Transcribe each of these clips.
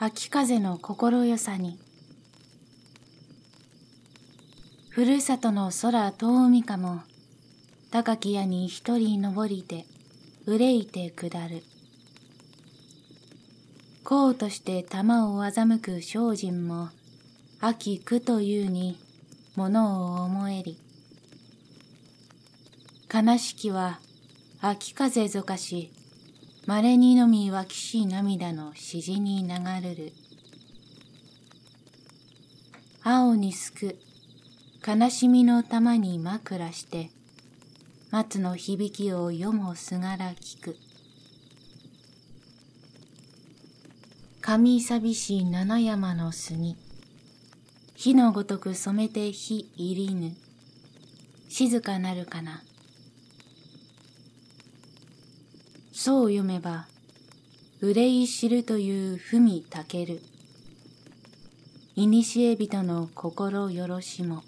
秋風の心よさに。ふるさとの空遠みかも高き矢に一人登りて憂いて下る。こうとして玉を欺く精進も秋苦というにものを思えり。悲しきは秋風ぞかし稀にのみ湧きし涙のしじに流るる。青にすく、悲しみの玉に枕して、松の響きを夜もすがら聞く。神寂しい七山の杉、火のごとく染めて火入りぬ、静かなるかな？そう読めば、憂い知るという文たける。いにしえ人の心よろしも。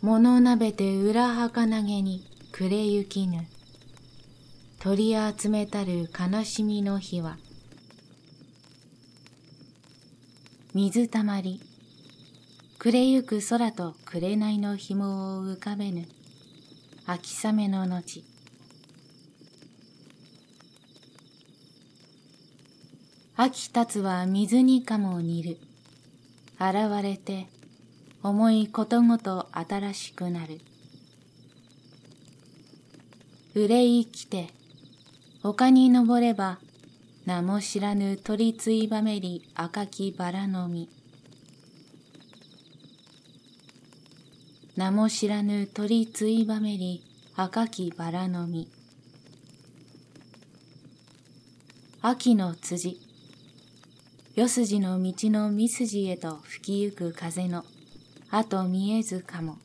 物鍋て裏儚げに暮れゆきぬ。取り集めたる悲しみの日は。水たまり。暮れゆく空と紅の紐を浮かべぬ。秋雨の後。秋立つは水にかも煮る。現れて重いことごと新しくなる。憂い来て丘に登れば名も知らぬ鳥ついばめり赤きバラの実。名も知らぬ鳥ついばめり赤きバラの実。秋の辻。四筋の道の三筋へと吹きゆく風の。後見えずかも。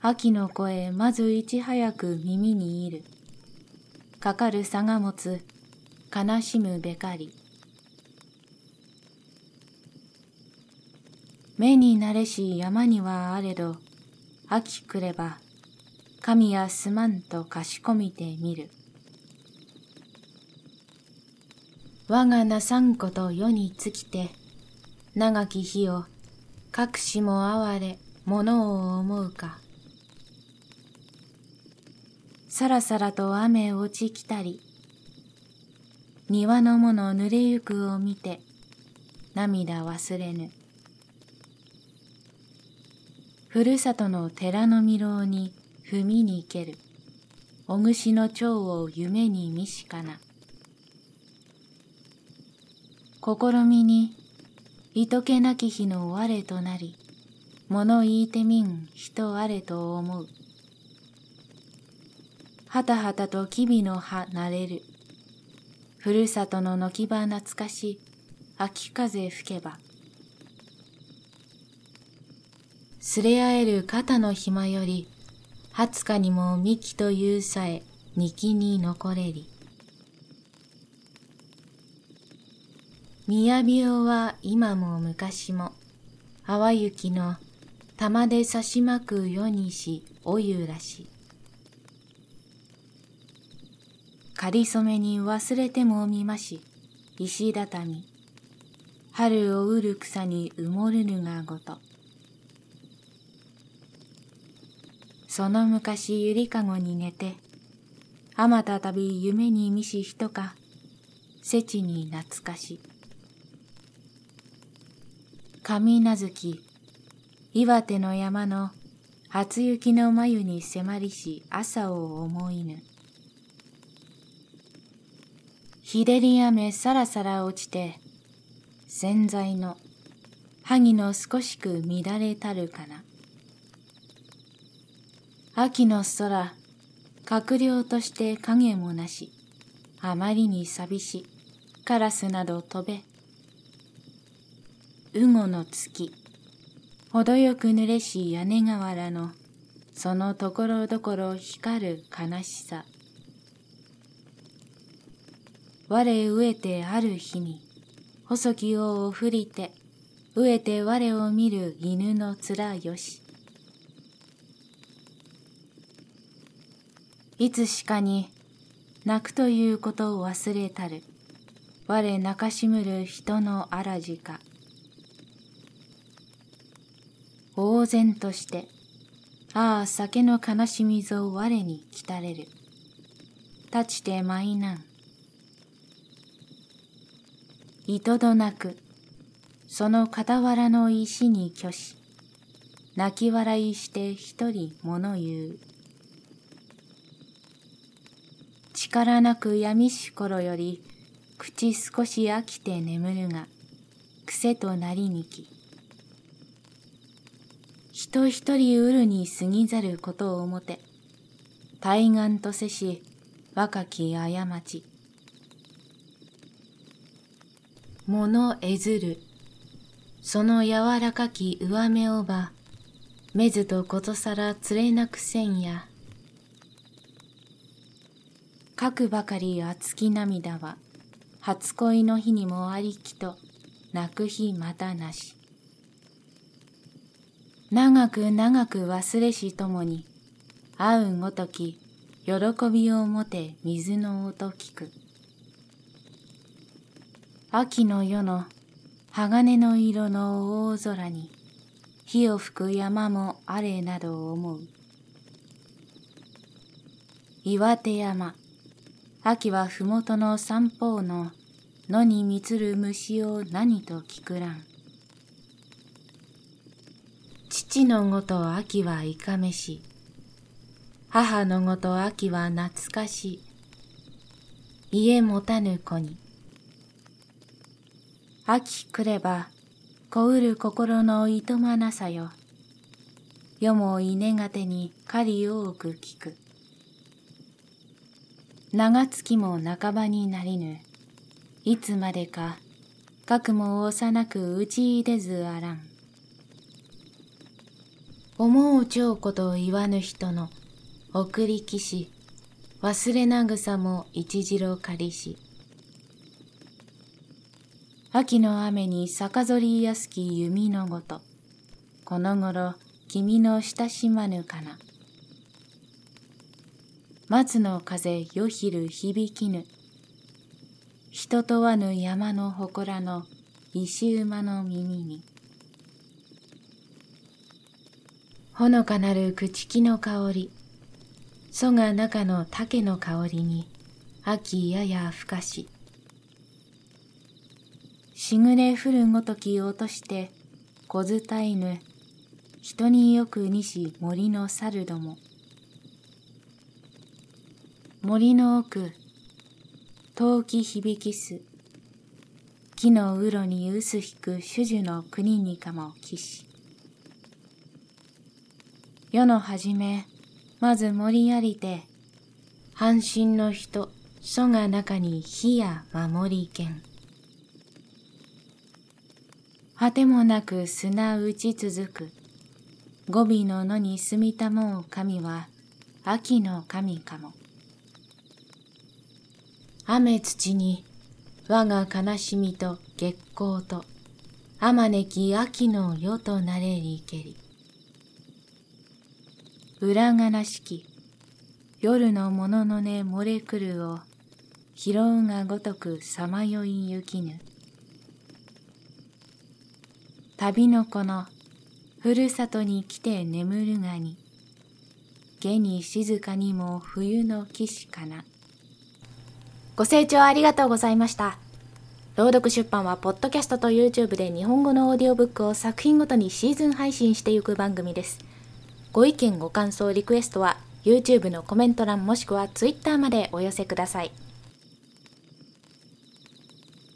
秋の声まずいち早く耳にいる。かかる差が持つ悲しむべかり。目に慣れし山にはあれど、秋来れば、神やすまんとかしこみてみる。我がなさんこと世に尽きて、長き日を、隠しも哀れ、ものを思うか。さらさらと雨落ちきたり、庭のもの濡れゆくを見て、涙忘れぬ。ふるさとの寺の御楼に踏みに行ける。お串の蝶を夢に見しかな。試みに、いとけなき日の我となり、物言いてみん人あれと思う。はたはたときびの葉なれる。ふるさとの軒場懐かし、秋風吹けば。すれ合える肩の暇より、20日にも幹というさえ、二木に残れり。宮病は今も昔も、淡雪の玉で差しまく世にし、おゆらし。かりそめに忘れてもみまし、石畳。春をうる草に埋もるぬがごと。その昔ゆりかごに寝て、あまたたび夢に見し人か、せちに懐かし。神なずき、岩手の山の初雪の眉に迫りし朝を思いぬ。日照り雨さらさら落ちて、洗剤の萩の少しく乱れたるかな。秋の空、閣僚として影もなし、あまりに寂し、カラスなど飛べ。羽後の月、程よく濡れし屋根瓦の、そのところどころ光る悲しさ。我飢えてある日に、細き尾を振りて、飢えて我を見る犬の面よし。いつしかに泣くということを忘れたる。我中しむる人のあらじか。呆然としてああ酒の悲しみぞ我に来たれる。立ちてまいなん。いとどなくその傍らの石に虚し泣き笑いして一人物言う。力なく闇し頃より口少し飽きて眠るが癖となりにき人一人うるに過ぎざることを思て対岸とせし若き過ち。物えずる。その柔らかき上目をばめずとことさらつれなくせんや。かくばかり熱き涙は初恋の日にもありきと泣く日またなし。長く長く忘れしともに会うごとき喜びをもて水の音聞く。秋の夜の鋼の色の大空に火を吹く山もあれなど思う。岩手山秋はふもとの三方の野にみつる虫を何と聞くらん父のごと秋はいかめし母のごと秋は懐かし家持たぬ子に秋来ればこうる心のいとまなさよ。世も稲がてに狩り多く聞く。長月も半ばになりぬ。いつまでか、かくも幼く打ち入れずあらん。思うちょうこと言わぬ人の、送りきし、忘れなぐさも一次郎かりし。秋の雨に逆ぞりやすき弓のごと、この頃君の親しまぬかな。松の風夜昼響きぬ、人問わぬ山の祠の石馬の耳に。ほのかなる朽木の香り、蘇が中の竹の香りに、秋ややふかし、しぐれ降るごとき落として小伝いぬ。人によくにし森の猿ども。森の奥陶器響きす木のうろに薄引く種樹の国にかも騎士世の初めまず森ありて半身の人祖が中に火や守り剣果てもなく砂打ち続く。語尾の野に住みたもう神は秋の神かも。雨土に我が悲しみと月光とあまねき秋の夜となれりけり。裏がしき夜のもののね漏れくるを拾うがごとくさまよいゆきぬ。旅の子のふるさとに来て眠るがに、下に静かにも冬の騎士かな。ご清聴ありがとうございました。朗読出版は、ポッドキャストと YouTube で日本語のオーディオブックを作品ごとにシーズン配信していく番組です。ご意見、ご感想、リクエストは、YouTube のコメント欄もしくは Twitter までお寄せください。